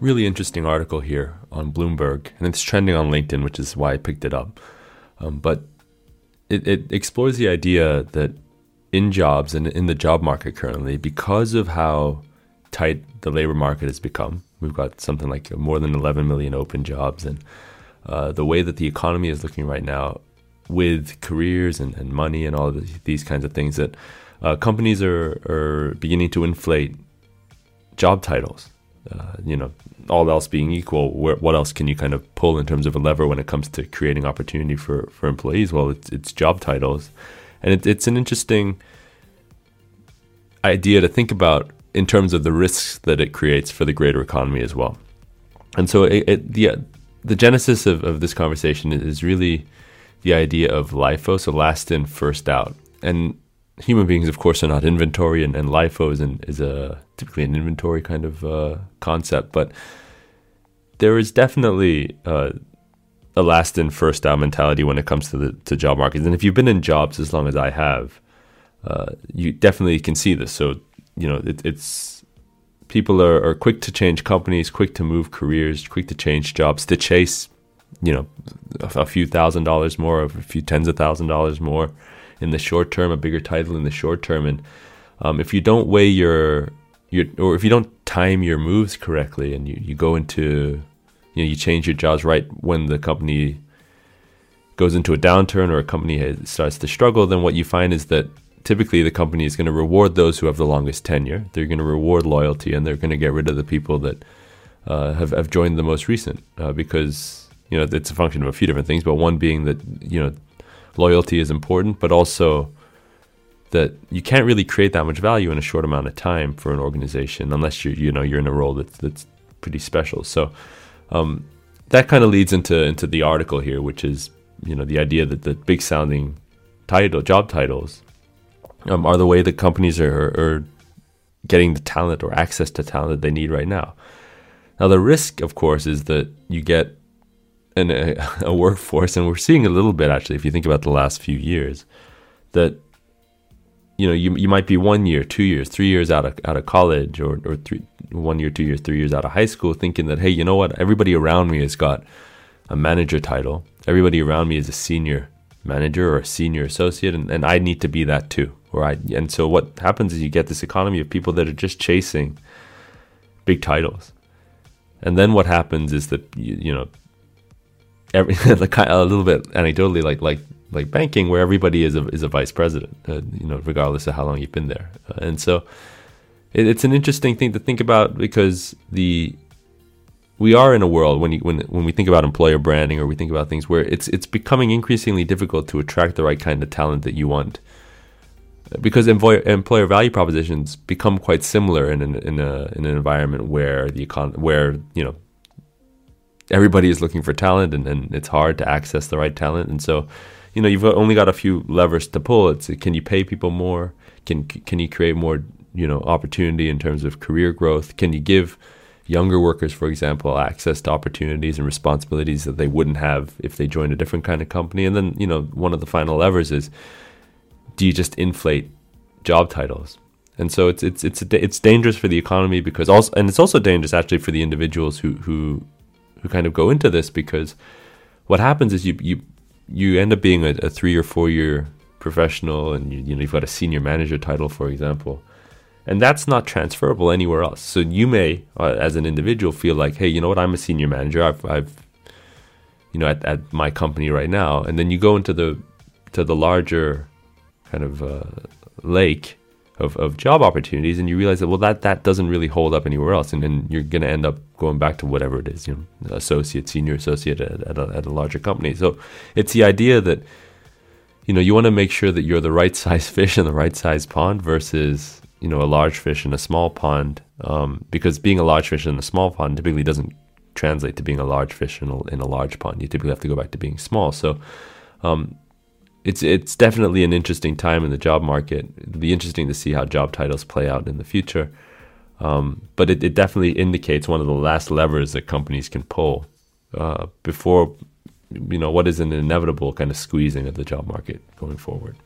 Really interesting article here on Bloomberg, and it's trending on LinkedIn, which is why I picked it up. Um, but it, it explores the idea that in jobs and in the job market currently, because of how tight the labor market has become, we've got something like more than 11 million open jobs, and uh, the way that the economy is looking right now, with careers and, and money and all of these kinds of things, that uh, companies are, are beginning to inflate job titles. Uh, you know, all else being equal, where, what else can you kind of pull in terms of a lever when it comes to creating opportunity for, for employees? Well, it's, it's job titles. And it, it's an interesting idea to think about in terms of the risks that it creates for the greater economy as well. And so it, it, the, the genesis of, of this conversation is really the idea of LIFO, so last in, first out. And human beings, of course, are not inventory, and, and LIFO is, an, is a typically an inventory kind of uh, concept, but there is definitely uh, a last in first out mentality when it comes to the to job markets. And if you've been in jobs as long as I have, uh, you definitely can see this. So you know it, it's people are, are quick to change companies, quick to move careers, quick to change jobs to chase you know a, a few thousand dollars more, a few tens of thousand dollars more in the short term, a bigger title in the short term, and um, if you don't weigh your your or if you don't time your moves correctly and you, you go into you know you change your jobs right when the company goes into a downturn or a company has, starts to struggle, then what you find is that typically the company is going to reward those who have the longest tenure. They're going to reward loyalty and they're going to get rid of the people that uh, have, have joined the most recent uh, because you know it's a function of a few different things, but one being that you know loyalty is important, but also that you can't really create that much value in a short amount of time for an organization unless you you know you're in a role that's that's pretty special. So um, that kind of leads into into the article here, which is you know the idea that the big sounding title job titles um, are the way that companies are, are getting the talent or access to talent that they need right now. Now the risk, of course, is that you get an, a, a workforce, and we're seeing a little bit actually if you think about the last few years that you know, you you might be one year, two years, three years out of out of college, or or three one year, two years, three years out of high school, thinking that hey, you know what? Everybody around me has got a manager title. Everybody around me is a senior manager or a senior associate, and, and I need to be that too. I and so what happens is you get this economy of people that are just chasing big titles, and then what happens is that you, you know every like a little bit anecdotally like like like banking where everybody is a is a vice president, uh, you know, regardless of how long you've been there. Uh, and so it, it's an interesting thing to think about because the we are in a world when you, when when we think about employer branding or we think about things where it's it's becoming increasingly difficult to attract the right kind of talent that you want because employer employer value propositions become quite similar in an, in a in an environment where the econ where you know everybody is looking for talent and, and it's hard to access the right talent and so you know you've only got a few levers to pull. It's can you pay people more? Can can you create more you know opportunity in terms of career growth? Can you give younger workers, for example, access to opportunities and responsibilities that they wouldn't have if they joined a different kind of company? And then you know one of the final levers is do you just inflate job titles? And so it's it's it's it's dangerous for the economy because also and it's also dangerous actually for the individuals who who who kind of go into this because what happens is you you you end up being a, a three or four year professional and you, you know you've got a senior manager title for example and that's not transferable anywhere else. So you may uh, as an individual feel like hey you know what i'm a senior manager. I've, I've you know at, at my company right now. And then you go into the to the larger kind of uh, lake of, of job opportunities and you realize that well that that doesn't really hold up anywhere else and then you're going to end up going back to whatever it is you know associate senior associate at, at, a, at a larger company. So it's the idea that you know you want to make sure that you're the right size fish in the right size pond versus you know a large fish in a small pond um, because being a large fish in a small pond typically doesn't translate to being a large fish in a, in a large pond. You typically have to go back to being small. So um, it's it's definitely an interesting time in the job market. It'll be interesting to see how job titles play out in the future. Um, but it, it, definitely indicates one of the last levers that companies can pull uh, before you know what is an inevitable kind of squeezing of the job market going forward.